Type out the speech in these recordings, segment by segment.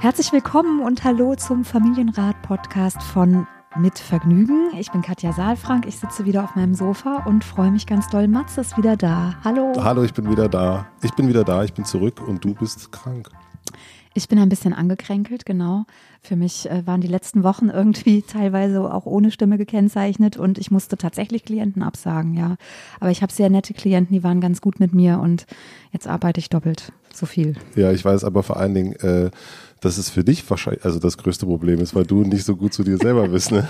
Herzlich willkommen und hallo zum Familienrat-Podcast von Mit Vergnügen. Ich bin Katja Saalfrank. Ich sitze wieder auf meinem Sofa und freue mich ganz doll. Mats ist wieder da. Hallo. Hallo, ich bin wieder da. Ich bin wieder da, ich bin zurück und du bist krank. Ich bin ein bisschen angekränkelt, genau. Für mich äh, waren die letzten Wochen irgendwie teilweise auch ohne Stimme gekennzeichnet und ich musste tatsächlich Klienten absagen, ja. Aber ich habe sehr nette Klienten, die waren ganz gut mit mir und jetzt arbeite ich doppelt so viel. Ja, ich weiß aber vor allen Dingen, äh, dass es für dich wahrscheinlich also das größte Problem ist, weil du nicht so gut zu dir selber bist. Ne?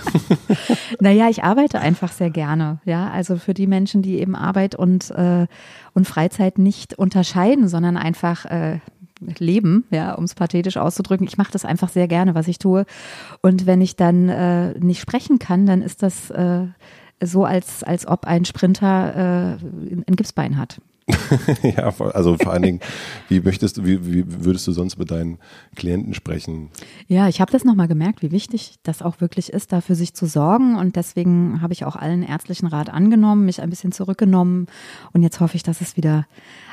naja, ich arbeite einfach sehr gerne. Ja, also für die Menschen, die eben Arbeit und, äh, und Freizeit nicht unterscheiden, sondern einfach äh, leben, ja, um es pathetisch auszudrücken. Ich mache das einfach sehr gerne, was ich tue. Und wenn ich dann äh, nicht sprechen kann, dann ist das äh, so, als, als ob ein Sprinter äh, ein Gipsbein hat. ja, also vor allen Dingen, wie möchtest du, wie, wie würdest du sonst mit deinen Klienten sprechen? Ja, ich habe das nochmal gemerkt, wie wichtig das auch wirklich ist, da für sich zu sorgen. Und deswegen habe ich auch allen ärztlichen Rat angenommen, mich ein bisschen zurückgenommen. Und jetzt hoffe ich, dass es wieder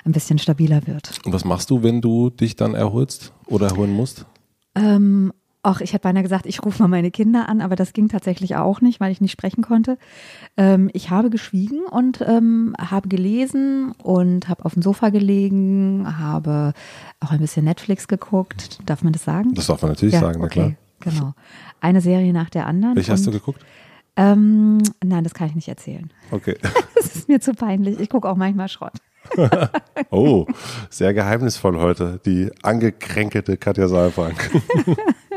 ein bisschen stabiler wird. Und was machst du, wenn du dich dann erholst oder erholen musst? Ähm, Ach, ich hätte beinahe gesagt, ich rufe mal meine Kinder an, aber das ging tatsächlich auch nicht, weil ich nicht sprechen konnte. Ähm, ich habe geschwiegen und ähm, habe gelesen und habe auf dem Sofa gelegen, habe auch ein bisschen Netflix geguckt. Darf man das sagen? Das darf man natürlich ja, sagen, na okay, klar. Genau. Eine Serie nach der anderen. Welche hast du geguckt? Ähm, nein, das kann ich nicht erzählen. Okay. Das ist mir zu peinlich. Ich gucke auch manchmal Schrott. oh, sehr geheimnisvoll heute, die angekränkelte Katja Saalfrank.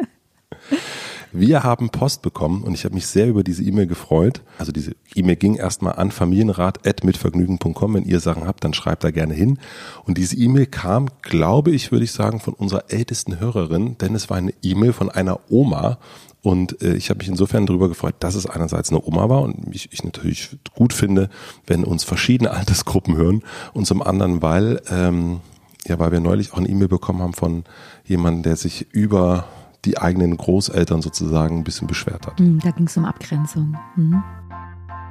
Wir haben Post bekommen und ich habe mich sehr über diese E-Mail gefreut. Also diese E-Mail ging erstmal an familienrat.mitvergnügen.com. Wenn ihr Sachen habt, dann schreibt da gerne hin. Und diese E-Mail kam, glaube ich, würde ich sagen, von unserer ältesten Hörerin, denn es war eine E-Mail von einer Oma. Und äh, ich habe mich insofern darüber gefreut, dass es einerseits eine Oma war und ich, ich natürlich gut finde, wenn uns verschiedene Altersgruppen hören und zum anderen, weil, ähm, ja, weil wir neulich auch eine E-Mail bekommen haben von jemandem, der sich über die eigenen Großeltern sozusagen ein bisschen beschwert hat. Hm, da ging es um Abgrenzung. Mhm.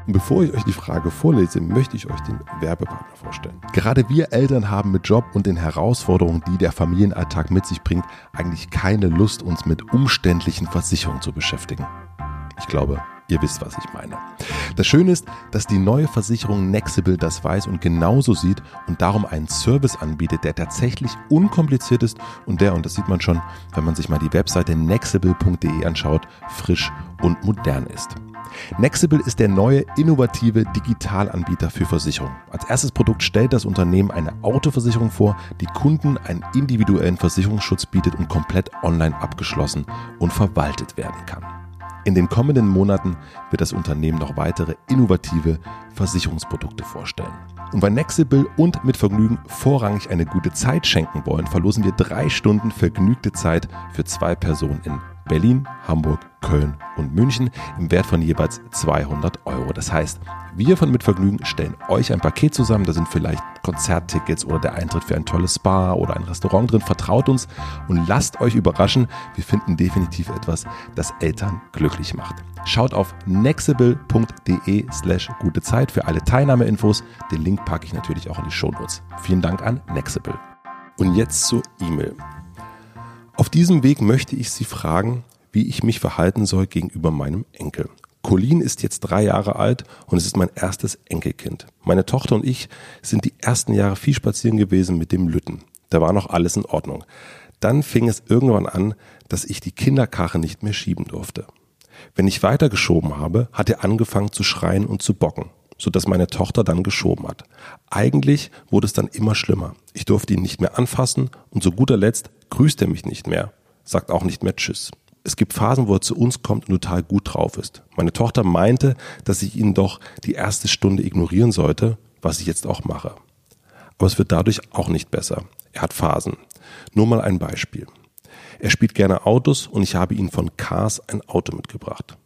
Bevor ich euch die Frage vorlese, möchte ich euch den Werbepartner vorstellen. Gerade wir Eltern haben mit Job und den Herausforderungen, die der Familienalltag mit sich bringt, eigentlich keine Lust, uns mit umständlichen Versicherungen zu beschäftigen. Ich glaube, Ihr wisst, was ich meine. Das Schöne ist, dass die neue Versicherung Nexible das weiß und genauso sieht und darum einen Service anbietet, der tatsächlich unkompliziert ist und der, und das sieht man schon, wenn man sich mal die Webseite nexible.de anschaut, frisch und modern ist. Nexible ist der neue innovative Digitalanbieter für Versicherungen. Als erstes Produkt stellt das Unternehmen eine Autoversicherung vor, die Kunden einen individuellen Versicherungsschutz bietet und komplett online abgeschlossen und verwaltet werden kann. In den kommenden Monaten wird das Unternehmen noch weitere innovative Versicherungsprodukte vorstellen. Und weil Nexible und mit Vergnügen vorrangig eine gute Zeit schenken wollen, verlosen wir drei Stunden vergnügte Zeit für zwei Personen in Berlin, Hamburg, Köln und München im Wert von jeweils 200 Euro. Das heißt, wir von Mitvergnügen stellen euch ein Paket zusammen. Da sind vielleicht Konzerttickets oder der Eintritt für ein tolles Spa oder ein Restaurant drin. Vertraut uns und lasst euch überraschen. Wir finden definitiv etwas, das Eltern glücklich macht. Schaut auf nexible.de slash gute Zeit für alle Teilnahmeinfos. Den Link packe ich natürlich auch in die Shownotes. Vielen Dank an Nexible. Und jetzt zur E-Mail. Auf diesem Weg möchte ich Sie fragen, wie ich mich verhalten soll gegenüber meinem Enkel. Colin ist jetzt drei Jahre alt und es ist mein erstes Enkelkind. Meine Tochter und ich sind die ersten Jahre viel spazieren gewesen mit dem Lütten. Da war noch alles in Ordnung. Dann fing es irgendwann an, dass ich die Kinderkarre nicht mehr schieben durfte. Wenn ich weitergeschoben habe, hat er angefangen zu schreien und zu bocken so dass meine Tochter dann geschoben hat. Eigentlich wurde es dann immer schlimmer. Ich durfte ihn nicht mehr anfassen und zu guter Letzt grüßt er mich nicht mehr, sagt auch nicht mehr Tschüss. Es gibt Phasen, wo er zu uns kommt und total gut drauf ist. Meine Tochter meinte, dass ich ihn doch die erste Stunde ignorieren sollte, was ich jetzt auch mache. Aber es wird dadurch auch nicht besser. Er hat Phasen. Nur mal ein Beispiel. Er spielt gerne Autos und ich habe ihm von Cars ein Auto mitgebracht.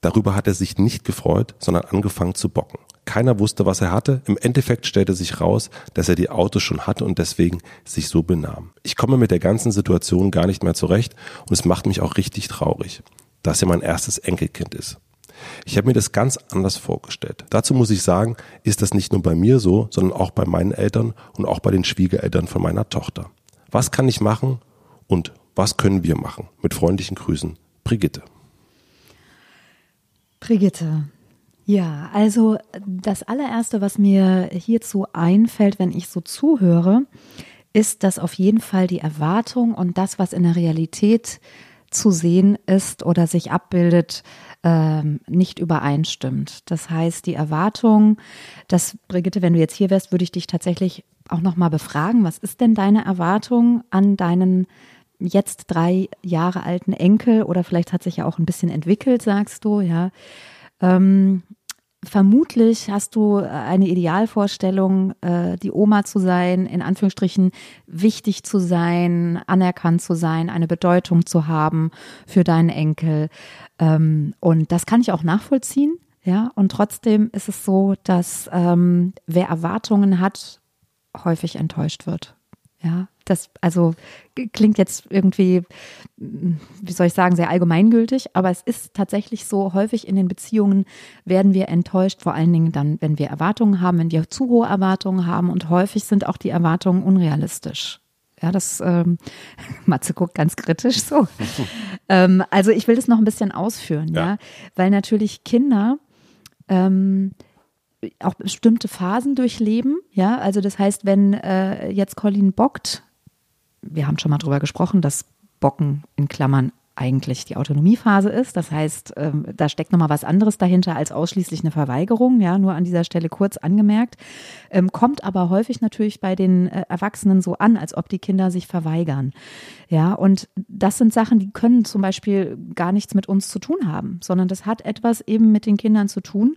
Darüber hat er sich nicht gefreut, sondern angefangen zu bocken. Keiner wusste, was er hatte. Im Endeffekt stellte sich raus, dass er die Autos schon hatte und deswegen sich so benahm. Ich komme mit der ganzen Situation gar nicht mehr zurecht und es macht mich auch richtig traurig, dass er mein erstes Enkelkind ist. Ich habe mir das ganz anders vorgestellt. Dazu muss ich sagen, ist das nicht nur bei mir so, sondern auch bei meinen Eltern und auch bei den Schwiegereltern von meiner Tochter. Was kann ich machen und Was können wir machen? Mit freundlichen Grüßen, Brigitte. Brigitte. Ja, also das allererste, was mir hierzu einfällt, wenn ich so zuhöre, ist, dass auf jeden Fall die Erwartung und das, was in der Realität zu sehen ist oder sich abbildet, ähm, nicht übereinstimmt. Das heißt, die Erwartung, dass Brigitte, wenn du jetzt hier wärst, würde ich dich tatsächlich auch nochmal befragen, was ist denn deine Erwartung an deinen jetzt drei Jahre alten Enkel oder vielleicht hat sich ja auch ein bisschen entwickelt, sagst du, ja. Ähm, vermutlich hast du eine Idealvorstellung, äh, die Oma zu sein, in Anführungsstrichen wichtig zu sein, anerkannt zu sein, eine Bedeutung zu haben für deinen Enkel. Ähm, und das kann ich auch nachvollziehen. Ja, und trotzdem ist es so, dass ähm, wer Erwartungen hat, häufig enttäuscht wird. Ja, das also klingt jetzt irgendwie, wie soll ich sagen, sehr allgemeingültig, aber es ist tatsächlich so, häufig in den Beziehungen werden wir enttäuscht, vor allen Dingen dann, wenn wir Erwartungen haben, wenn wir zu hohe Erwartungen haben und häufig sind auch die Erwartungen unrealistisch. Ja, das, ähm, Matze guckt ganz kritisch so. ähm, also ich will das noch ein bisschen ausführen, ja, ja weil natürlich Kinder ähm, auch bestimmte Phasen durchleben. Ja, also das heißt, wenn äh, jetzt Colin bockt, wir haben schon mal drüber gesprochen, dass Bocken in Klammern eigentlich die Autonomiephase ist. Das heißt, ähm, da steckt nochmal was anderes dahinter als ausschließlich eine Verweigerung, ja, nur an dieser Stelle kurz angemerkt. Ähm, kommt aber häufig natürlich bei den äh, Erwachsenen so an, als ob die Kinder sich verweigern. Ja, und das sind Sachen, die können zum Beispiel gar nichts mit uns zu tun haben, sondern das hat etwas eben mit den Kindern zu tun,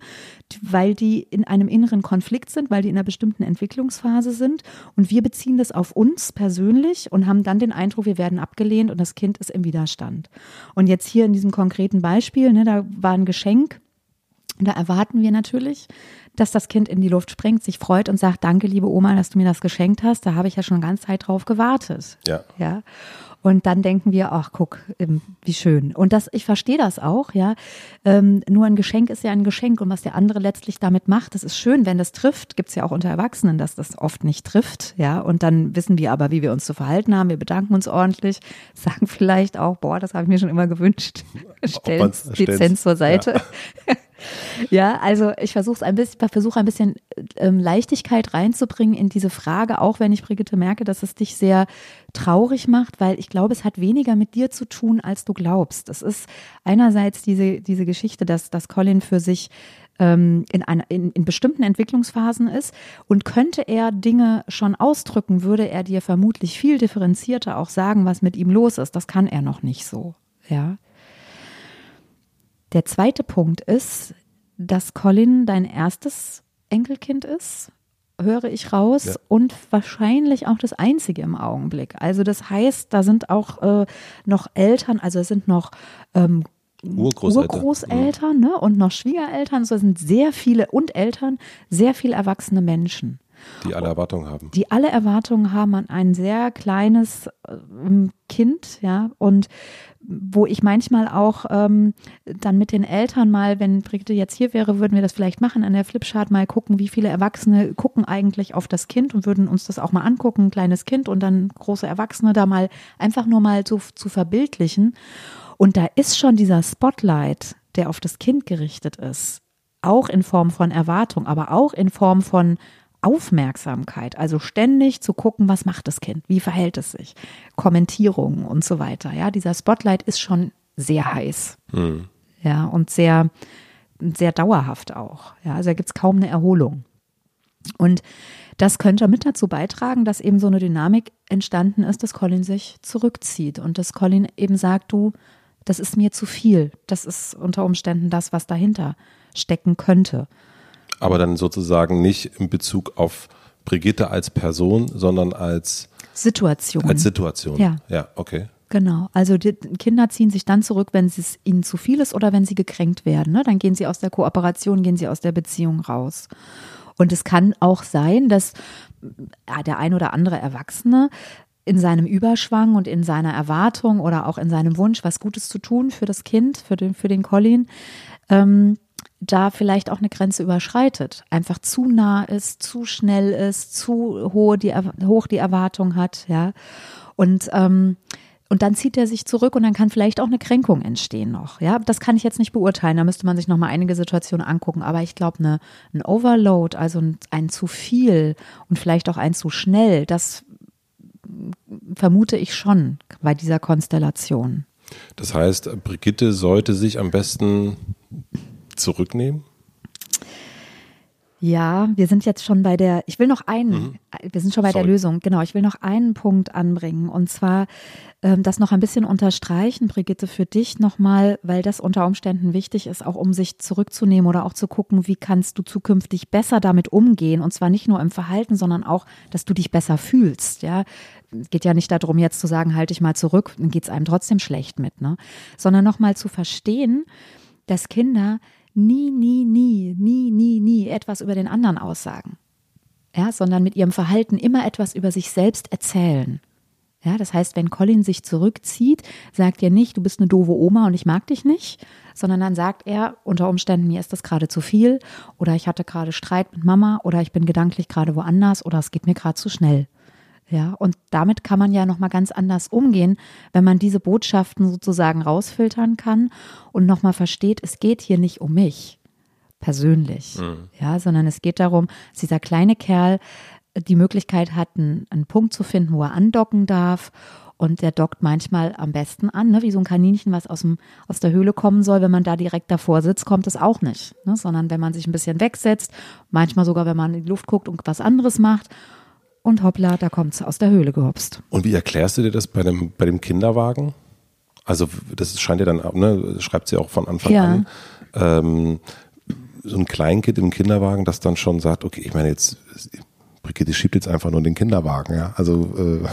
weil die in einem inneren Konflikt sind, weil die in einer bestimmten Entwicklungsphase sind. Und wir beziehen das auf uns persönlich und haben dann den Eindruck, wir werden abgelehnt und das Kind ist im Widerstand. Und jetzt hier in diesem konkreten Beispiel, ne, da war ein Geschenk. Da erwarten wir natürlich, dass das Kind in die Luft springt, sich freut und sagt, danke, liebe Oma, dass du mir das geschenkt hast. Da habe ich ja schon eine ganze Zeit drauf gewartet. Ja. Ja. Und dann denken wir, ach guck, ähm, wie schön. Und das, ich verstehe das auch, ja. Ähm, nur ein Geschenk ist ja ein Geschenk und was der andere letztlich damit macht, das ist schön, wenn das trifft. Gibt es ja auch unter Erwachsenen, dass das oft nicht trifft, ja. Und dann wissen wir aber, wie wir uns zu verhalten haben. Wir bedanken uns ordentlich, sagen vielleicht auch, boah, das habe ich mir schon immer gewünscht. Stellen dezent zur Seite. Ja. Ja, also ich versuche ein bisschen, versuche ein bisschen ähm, Leichtigkeit reinzubringen in diese Frage, auch wenn ich Brigitte merke, dass es dich sehr traurig macht, weil ich glaube, es hat weniger mit dir zu tun, als du glaubst. Es ist einerseits diese, diese Geschichte, dass, dass Colin für sich ähm, in, einer, in, in bestimmten Entwicklungsphasen ist und könnte er Dinge schon ausdrücken, würde er dir vermutlich viel differenzierter auch sagen, was mit ihm los ist. Das kann er noch nicht so. Ja. Der zweite Punkt ist, dass Colin dein erstes Enkelkind ist, höre ich raus, ja. und wahrscheinlich auch das einzige im Augenblick. Also das heißt, da sind auch äh, noch Eltern, also es sind noch ähm, Urgroßeltern, Urgroßeltern ne, und noch Schwiegereltern, so sind sehr viele und Eltern, sehr viele erwachsene Menschen. Die alle Erwartungen haben. Die alle Erwartungen haben an ein sehr kleines ähm, Kind, ja, und wo ich manchmal auch ähm, dann mit den Eltern mal, wenn Brigitte jetzt hier wäre, würden wir das vielleicht machen, an der Flipchart mal gucken, wie viele Erwachsene gucken eigentlich auf das Kind und würden uns das auch mal angucken, ein kleines Kind und dann große Erwachsene da mal einfach nur mal so zu verbildlichen. Und da ist schon dieser Spotlight, der auf das Kind gerichtet ist, auch in Form von Erwartung, aber auch in Form von Aufmerksamkeit, also ständig zu gucken, was macht das Kind, wie verhält es sich, Kommentierungen und so weiter. Ja, dieser Spotlight ist schon sehr heiß. Mhm. Ja, und sehr, sehr dauerhaft auch. Ja, also da gibt es kaum eine Erholung. Und das könnte mit dazu beitragen, dass eben so eine Dynamik entstanden ist, dass Colin sich zurückzieht und dass Colin eben sagt, du, das ist mir zu viel. Das ist unter Umständen das, was dahinter stecken könnte. Aber dann sozusagen nicht in Bezug auf Brigitte als Person, sondern als Situation. Als Situation. Ja. Ja, okay. Genau. Also die Kinder ziehen sich dann zurück, wenn es ihnen zu viel ist oder wenn sie gekränkt werden. Ne? Dann gehen sie aus der Kooperation, gehen sie aus der Beziehung raus. Und es kann auch sein, dass ja, der ein oder andere Erwachsene in seinem Überschwang und in seiner Erwartung oder auch in seinem Wunsch, was Gutes zu tun für das Kind, für den, für den Colin, ähm, da vielleicht auch eine Grenze überschreitet, einfach zu nah ist, zu schnell ist, zu hohe die, hoch die Erwartung hat, ja. Und ähm, und dann zieht er sich zurück und dann kann vielleicht auch eine Kränkung entstehen noch. Ja, das kann ich jetzt nicht beurteilen. Da müsste man sich noch mal einige Situationen angucken. Aber ich glaube, eine, ein Overload, also ein, ein zu viel und vielleicht auch ein zu schnell, das vermute ich schon bei dieser Konstellation. Das heißt, Brigitte sollte sich am besten zurücknehmen? Ja, wir sind jetzt schon bei der, ich will noch einen, mhm. wir sind schon bei Sorry. der Lösung, genau, ich will noch einen Punkt anbringen und zwar ähm, das noch ein bisschen unterstreichen, Brigitte, für dich nochmal, weil das unter Umständen wichtig ist, auch um sich zurückzunehmen oder auch zu gucken, wie kannst du zukünftig besser damit umgehen und zwar nicht nur im Verhalten, sondern auch, dass du dich besser fühlst, ja. Es geht ja nicht darum, jetzt zu sagen, halte ich mal zurück, dann geht es einem trotzdem schlecht mit, ne? Sondern nochmal zu verstehen, dass Kinder nie, nie, nie, nie, nie, nie etwas über den anderen aussagen. Ja, sondern mit ihrem Verhalten immer etwas über sich selbst erzählen. Ja, das heißt, wenn Colin sich zurückzieht, sagt er nicht, du bist eine doofe Oma und ich mag dich nicht, sondern dann sagt er unter Umständen, mir ist das gerade zu viel oder ich hatte gerade Streit mit Mama oder ich bin gedanklich gerade woanders oder es geht mir gerade zu schnell. Ja, und damit kann man ja nochmal ganz anders umgehen, wenn man diese Botschaften sozusagen rausfiltern kann und nochmal versteht, es geht hier nicht um mich persönlich, mhm. ja, sondern es geht darum, dass dieser kleine Kerl die Möglichkeit hat, einen, einen Punkt zu finden, wo er andocken darf und der dockt manchmal am besten an, ne? wie so ein Kaninchen, was aus, dem, aus der Höhle kommen soll. Wenn man da direkt davor sitzt, kommt es auch nicht. Ne? Sondern wenn man sich ein bisschen wegsetzt, manchmal sogar, wenn man in die Luft guckt und was anderes macht und hoppla, da kommt es aus der Höhle gehopst. Und wie erklärst du dir das bei dem, bei dem Kinderwagen? Also das scheint ja dann, ne, schreibt sie auch von Anfang ja. an. Ähm, so ein Kleinkind im Kinderwagen, das dann schon sagt, okay, ich meine jetzt, Brigitte schiebt jetzt einfach nur den Kinderwagen, ja. Also äh.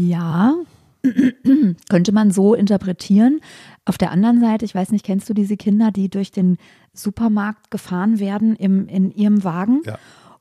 ja, könnte man so interpretieren. Auf der anderen Seite, ich weiß nicht, kennst du diese Kinder, die durch den Supermarkt gefahren werden im, in ihrem Wagen? Ja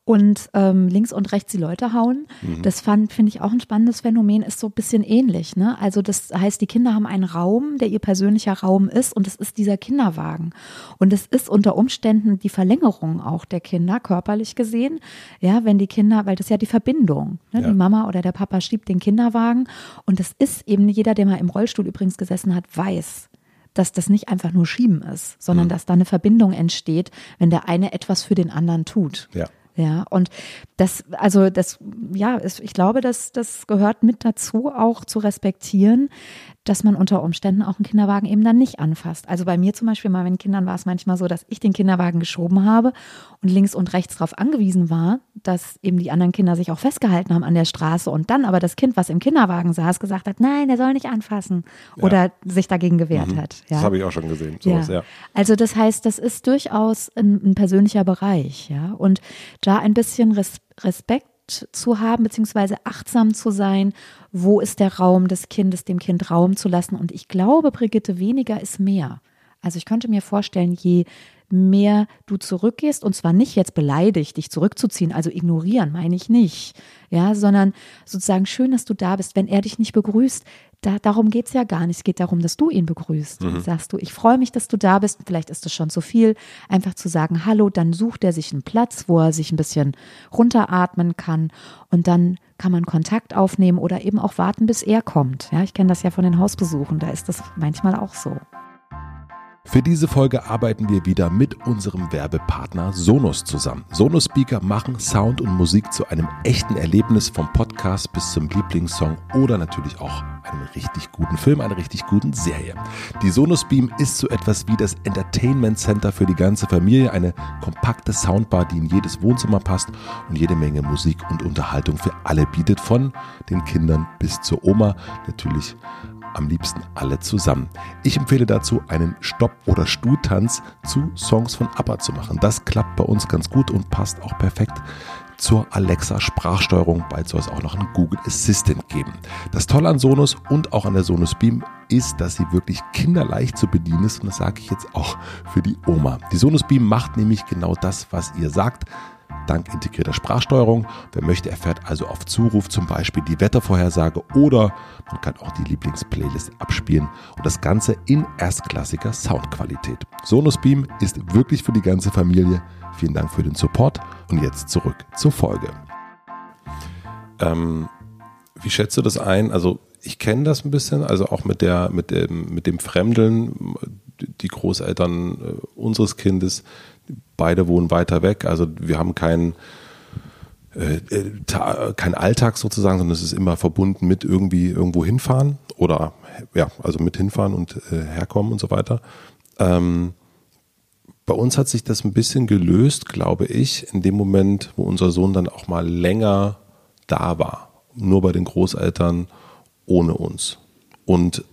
und ähm, links und rechts die Leute hauen. Mhm. Das finde ich auch ein spannendes Phänomen, ist so ein bisschen ähnlich. Ne? Also das heißt, die Kinder haben einen Raum, der ihr persönlicher Raum ist und es ist dieser Kinderwagen. Und es ist unter Umständen die Verlängerung auch der Kinder, körperlich gesehen. Ja, wenn die Kinder, weil das ist ja die Verbindung. Ne? Ja. Die Mama oder der Papa schiebt den Kinderwagen und es ist eben jeder, der mal im Rollstuhl übrigens gesessen hat, weiß, dass das nicht einfach nur Schieben ist, sondern mhm. dass da eine Verbindung entsteht, wenn der eine etwas für den anderen tut. Ja. Ja, und das, also das, ja, ich glaube, das, das gehört mit dazu, auch zu respektieren, dass man unter Umständen auch einen Kinderwagen eben dann nicht anfasst. Also bei mir zum Beispiel, bei meinen Kindern war es manchmal so, dass ich den Kinderwagen geschoben habe und links und rechts darauf angewiesen war, dass eben die anderen Kinder sich auch festgehalten haben an der Straße und dann aber das Kind, was im Kinderwagen saß, gesagt hat, nein, der soll nicht anfassen ja. oder sich dagegen gewehrt mhm. hat. Ja. Das habe ich auch schon gesehen. Sowas, ja. Also das heißt, das ist durchaus ein, ein persönlicher Bereich, ja. Und da ein bisschen Respekt zu haben, beziehungsweise achtsam zu sein, wo ist der Raum des Kindes, dem Kind Raum zu lassen. Und ich glaube, Brigitte, weniger ist mehr. Also ich könnte mir vorstellen, je mehr du zurückgehst, und zwar nicht jetzt beleidigt, dich zurückzuziehen, also ignorieren, meine ich nicht, ja, sondern sozusagen schön, dass du da bist. Wenn er dich nicht begrüßt, da, darum geht es ja gar nicht. Es geht darum, dass du ihn begrüßt. Mhm. Sagst du, ich freue mich, dass du da bist. Vielleicht ist es schon zu viel, einfach zu sagen, hallo, dann sucht er sich einen Platz, wo er sich ein bisschen runteratmen kann und dann kann man Kontakt aufnehmen oder eben auch warten, bis er kommt. Ja, ich kenne das ja von den Hausbesuchen, da ist das manchmal auch so. Für diese Folge arbeiten wir wieder mit unserem Werbepartner Sonos zusammen. Sonos Speaker machen Sound und Musik zu einem echten Erlebnis vom Podcast bis zum Lieblingssong oder natürlich auch einem richtig guten Film, einer richtig guten Serie. Die Sonos Beam ist so etwas wie das Entertainment Center für die ganze Familie, eine kompakte Soundbar, die in jedes Wohnzimmer passt und jede Menge Musik und Unterhaltung für alle bietet, von den Kindern bis zur Oma. Natürlich am liebsten alle zusammen. Ich empfehle dazu, einen Stopp- oder Stuhltanz zu Songs von ABBA zu machen. Das klappt bei uns ganz gut und passt auch perfekt zur Alexa Sprachsteuerung. Bald soll es auch noch einen Google Assistant geben. Das Tolle an Sonos und auch an der Sonos Beam ist, dass sie wirklich kinderleicht zu bedienen ist und das sage ich jetzt auch für die Oma. Die Sonos Beam macht nämlich genau das, was ihr sagt dank integrierter Sprachsteuerung. Wer möchte, erfährt also auf Zuruf zum Beispiel die Wettervorhersage oder man kann auch die Lieblingsplaylist abspielen und das Ganze in erstklassiger Soundqualität. Sonos Beam ist wirklich für die ganze Familie. Vielen Dank für den Support und jetzt zurück zur Folge. Ähm, wie schätzt du das ein? Also ich kenne das ein bisschen, also auch mit der, mit dem, mit dem Fremdeln, die Großeltern äh, unseres Kindes, beide wohnen weiter weg. Also wir haben keinen äh, äh kein Alltag sozusagen, sondern es ist immer verbunden mit irgendwie irgendwo hinfahren oder ja, also mit hinfahren und äh, herkommen und so weiter. Ähm, bei uns hat sich das ein bisschen gelöst, glaube ich, in dem Moment, wo unser Sohn dann auch mal länger da war. Nur bei den Großeltern ohne uns. Und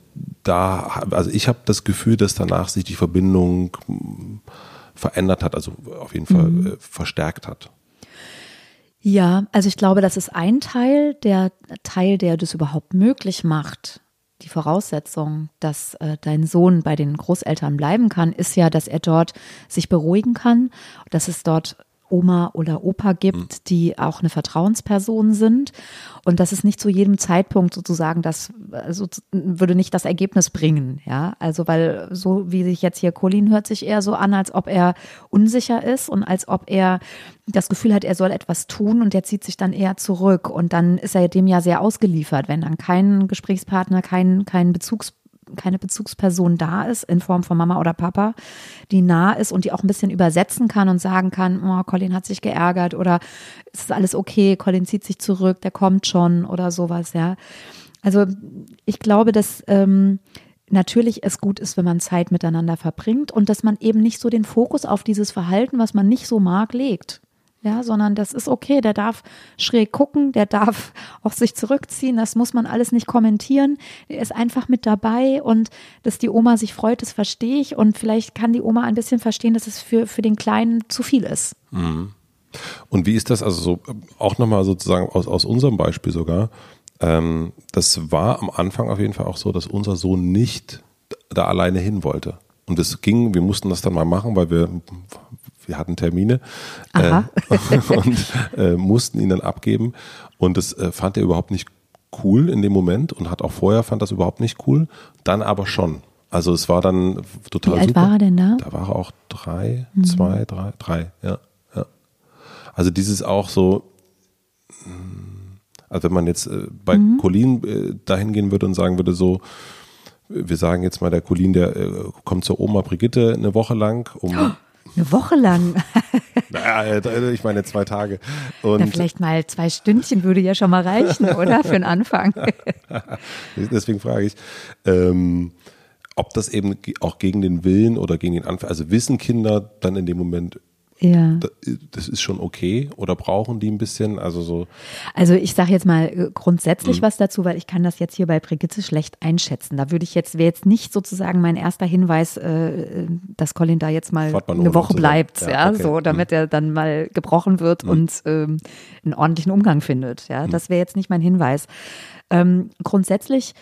da, also ich habe das Gefühl, dass danach sich die Verbindung verändert hat, also auf jeden Fall mhm. äh, verstärkt hat. Ja, also ich glaube, das ist ein Teil, der Teil, der das überhaupt möglich macht. Die Voraussetzung, dass äh, dein Sohn bei den Großeltern bleiben kann, ist ja, dass er dort sich beruhigen kann, dass es dort Oma oder Opa gibt, mhm. die auch eine Vertrauensperson sind. Und das ist nicht zu jedem Zeitpunkt sozusagen, das also würde nicht das Ergebnis bringen. Ja, also weil so wie sich jetzt hier Colin hört sich eher so an, als ob er unsicher ist und als ob er das Gefühl hat, er soll etwas tun und der zieht sich dann eher zurück. Und dann ist er dem ja sehr ausgeliefert, wenn dann kein Gesprächspartner, kein, kein Bezugs keine Bezugsperson da ist, in Form von Mama oder Papa, die nah ist und die auch ein bisschen übersetzen kann und sagen kann, oh, Colin hat sich geärgert oder es ist alles okay, Colin zieht sich zurück, der kommt schon oder sowas, ja. Also ich glaube, dass ähm, natürlich es gut ist, wenn man Zeit miteinander verbringt und dass man eben nicht so den Fokus auf dieses Verhalten, was man nicht so mag, legt ja, sondern das ist okay, der darf schräg gucken, der darf auch sich zurückziehen, das muss man alles nicht kommentieren, der ist einfach mit dabei und dass die Oma sich freut, das verstehe ich und vielleicht kann die Oma ein bisschen verstehen, dass es für, für den Kleinen zu viel ist. Mhm. Und wie ist das, also so, auch nochmal sozusagen aus, aus unserem Beispiel sogar, ähm, das war am Anfang auf jeden Fall auch so, dass unser Sohn nicht da alleine hin wollte. Und es ging, wir mussten das dann mal machen, weil wir wir hatten Termine äh, und äh, mussten ihn dann abgeben. Und das äh, fand er überhaupt nicht cool in dem Moment und hat auch vorher fand das überhaupt nicht cool, dann aber schon. Also es war dann total Wie alt super. war er denn da? Da war er auch drei, mhm. zwei, drei, drei, ja, ja. Also dieses auch so, mm, also wenn man jetzt äh, bei mhm. Colin äh, dahin gehen würde und sagen würde so, wir sagen jetzt mal, der Colin, der äh, kommt zur Oma Brigitte eine Woche lang, um eine Woche lang. naja, äh, ich meine zwei Tage. Und Na, vielleicht mal zwei Stündchen würde ja schon mal reichen, oder? Für den Anfang. Deswegen frage ich, ähm, ob das eben auch gegen den Willen oder gegen den Anfang, also wissen Kinder dann in dem Moment, ja. Das ist schon okay oder brauchen die ein bisschen? Also so. Also ich sage jetzt mal äh, grundsätzlich mhm. was dazu, weil ich kann das jetzt hier bei Brigitte schlecht einschätzen. Da würde ich jetzt, wäre jetzt nicht sozusagen mein erster Hinweis, äh, dass Colin da jetzt mal eine Woche bleibt, ja, ja okay. so, damit mhm. er dann mal gebrochen wird mhm. und ähm, einen ordentlichen Umgang findet. Ja, mhm. das wäre jetzt nicht mein Hinweis. Ähm, grundsätzlich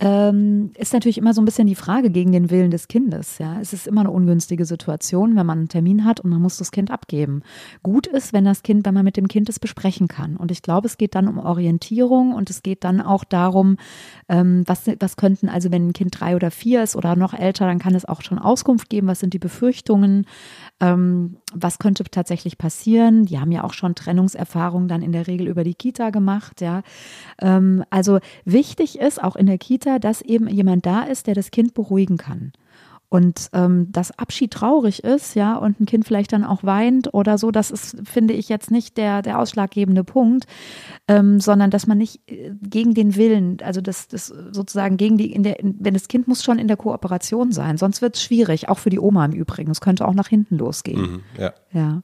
ähm, ist natürlich immer so ein bisschen die Frage gegen den Willen des Kindes. Ja, es ist immer eine ungünstige Situation, wenn man einen Termin hat und man muss das Kind abgeben. Gut ist, wenn das Kind, wenn man mit dem Kind es besprechen kann. Und ich glaube, es geht dann um Orientierung und es geht dann auch darum, ähm, was, was könnten also, wenn ein Kind drei oder vier ist oder noch älter, dann kann es auch schon Auskunft geben. Was sind die Befürchtungen? Ähm, was könnte tatsächlich passieren? Die haben ja auch schon Trennungserfahrungen dann in der Regel über die Kita gemacht. Ja, ähm, also wichtig ist auch in der Kita Kita, dass eben jemand da ist, der das Kind beruhigen kann. Und ähm, dass Abschied traurig ist, ja, und ein Kind vielleicht dann auch weint oder so, das ist, finde ich, jetzt nicht der, der ausschlaggebende Punkt, ähm, sondern dass man nicht äh, gegen den Willen, also das, das sozusagen gegen die, in der, wenn das Kind muss schon in der Kooperation sein, sonst wird es schwierig, auch für die Oma im Übrigen. Es könnte auch nach hinten losgehen. Mhm, ja. ja.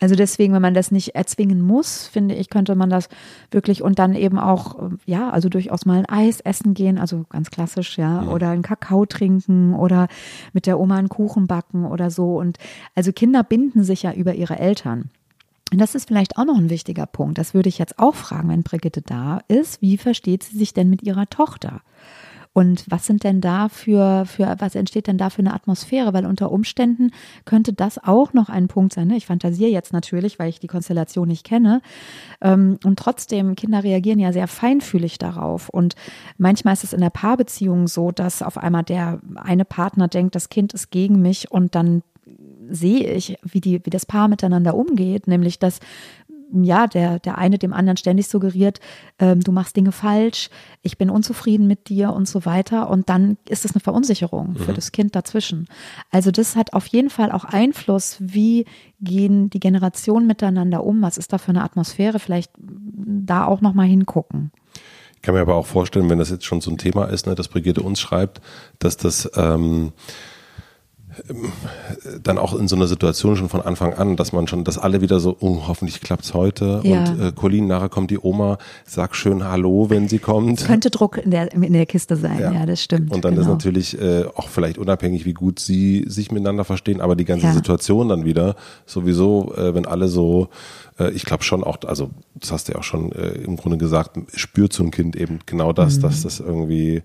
Also deswegen, wenn man das nicht erzwingen muss, finde ich, könnte man das wirklich und dann eben auch, äh, ja, also durchaus mal ein Eis essen gehen, also ganz klassisch, ja, ja. oder einen Kakao trinken oder mit der Oma einen Kuchen backen oder so. Und also Kinder binden sich ja über ihre Eltern. Und das ist vielleicht auch noch ein wichtiger Punkt. Das würde ich jetzt auch fragen, wenn Brigitte da ist. Wie versteht sie sich denn mit ihrer Tochter? Und was sind denn da für, für, was entsteht denn da für eine Atmosphäre? Weil unter Umständen könnte das auch noch ein Punkt sein. Ne? Ich fantasiere jetzt natürlich, weil ich die Konstellation nicht kenne. Ähm, und trotzdem, Kinder reagieren ja sehr feinfühlig darauf. Und manchmal ist es in der Paarbeziehung so, dass auf einmal der eine Partner denkt, das Kind ist gegen mich und dann sehe ich, wie, die, wie das Paar miteinander umgeht, nämlich dass ja, der, der eine dem anderen ständig suggeriert, ähm, du machst Dinge falsch, ich bin unzufrieden mit dir und so weiter. Und dann ist es eine Verunsicherung mhm. für das Kind dazwischen. Also das hat auf jeden Fall auch Einfluss, wie gehen die Generationen miteinander um, was ist da für eine Atmosphäre, vielleicht da auch nochmal hingucken. Ich kann mir aber auch vorstellen, wenn das jetzt schon so ein Thema ist, ne, dass Brigitte uns schreibt, dass das ähm, dann auch in so einer Situation schon von Anfang an, dass man schon, dass alle wieder so, oh, hoffentlich klappt's heute. Ja. Und äh, Colin, nachher kommt die Oma, sag schön Hallo, wenn sie kommt. Könnte Druck in der, in der Kiste sein, ja, ja das stimmt. Und dann genau. ist natürlich äh, auch vielleicht unabhängig, wie gut sie sich miteinander verstehen, aber die ganze ja. Situation dann wieder, sowieso, äh, wenn alle so, äh, ich glaube schon auch, also das hast du ja auch schon äh, im Grunde gesagt, spürt so ein Kind eben genau das, mhm. dass das irgendwie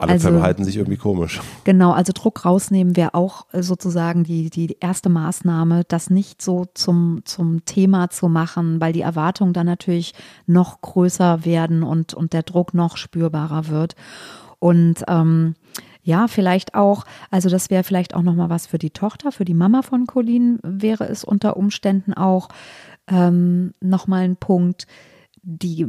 alle also, verhalten sich irgendwie komisch. Genau, also Druck rausnehmen wäre auch äh, sozusagen die, die erste Maßnahme, das nicht so zum, zum Thema zu machen, weil die Erwartungen dann natürlich noch größer werden und, und der Druck noch spürbarer wird. Und ähm, ja, vielleicht auch, also das wäre vielleicht auch nochmal was für die Tochter, für die Mama von Colin wäre es unter Umständen auch ähm, nochmal ein Punkt, die,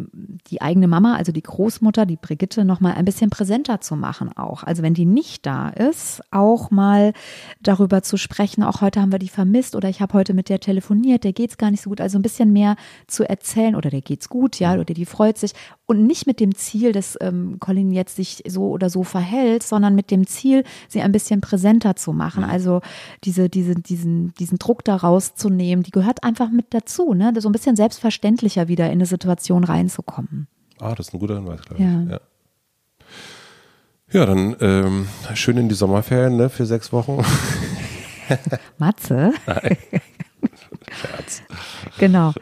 die eigene Mama, also die Großmutter, die Brigitte, noch mal ein bisschen präsenter zu machen auch. Also wenn die nicht da ist, auch mal darüber zu sprechen, auch heute haben wir die vermisst oder ich habe heute mit der telefoniert, der geht's gar nicht so gut. Also ein bisschen mehr zu erzählen oder der geht's gut, ja, oder die freut sich. Und nicht mit dem Ziel, dass ähm, Colin jetzt sich so oder so verhält, sondern mit dem Ziel, sie ein bisschen präsenter zu machen. Also diese, diese, diesen, diesen Druck da rauszunehmen, die gehört einfach mit dazu, ne? So ein bisschen selbstverständlicher wieder in eine Situation reinzukommen. Ah, das ist ein guter Hinweis, glaube ich. Ja. ja. Ja, dann ähm, schön in die Sommerferien ne, für sechs Wochen. Matze. Nein. Scherz. Genau.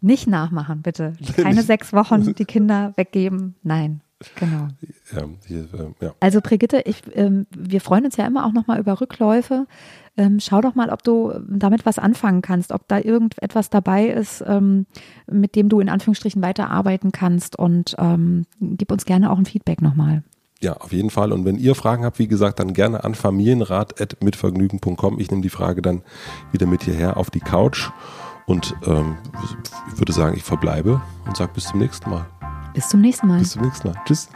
Nicht nachmachen, bitte. Keine sechs Wochen die Kinder weggeben. Nein. Genau. Ja, hier, äh, ja. Also Brigitte, ich, ähm, wir freuen uns ja immer auch nochmal über Rückläufe. Ähm, schau doch mal, ob du damit was anfangen kannst, ob da irgendetwas dabei ist, ähm, mit dem du in Anführungsstrichen weiterarbeiten kannst und ähm, gib uns gerne auch ein Feedback nochmal. Ja, auf jeden Fall. Und wenn ihr Fragen habt, wie gesagt, dann gerne an familienrat.mitvergnügen.com. Ich nehme die Frage dann wieder mit hierher auf die Couch. Und ähm, ich würde sagen, ich verbleibe und sage bis zum nächsten Mal. Bis zum nächsten Mal. Bis zum nächsten Mal. Tschüss.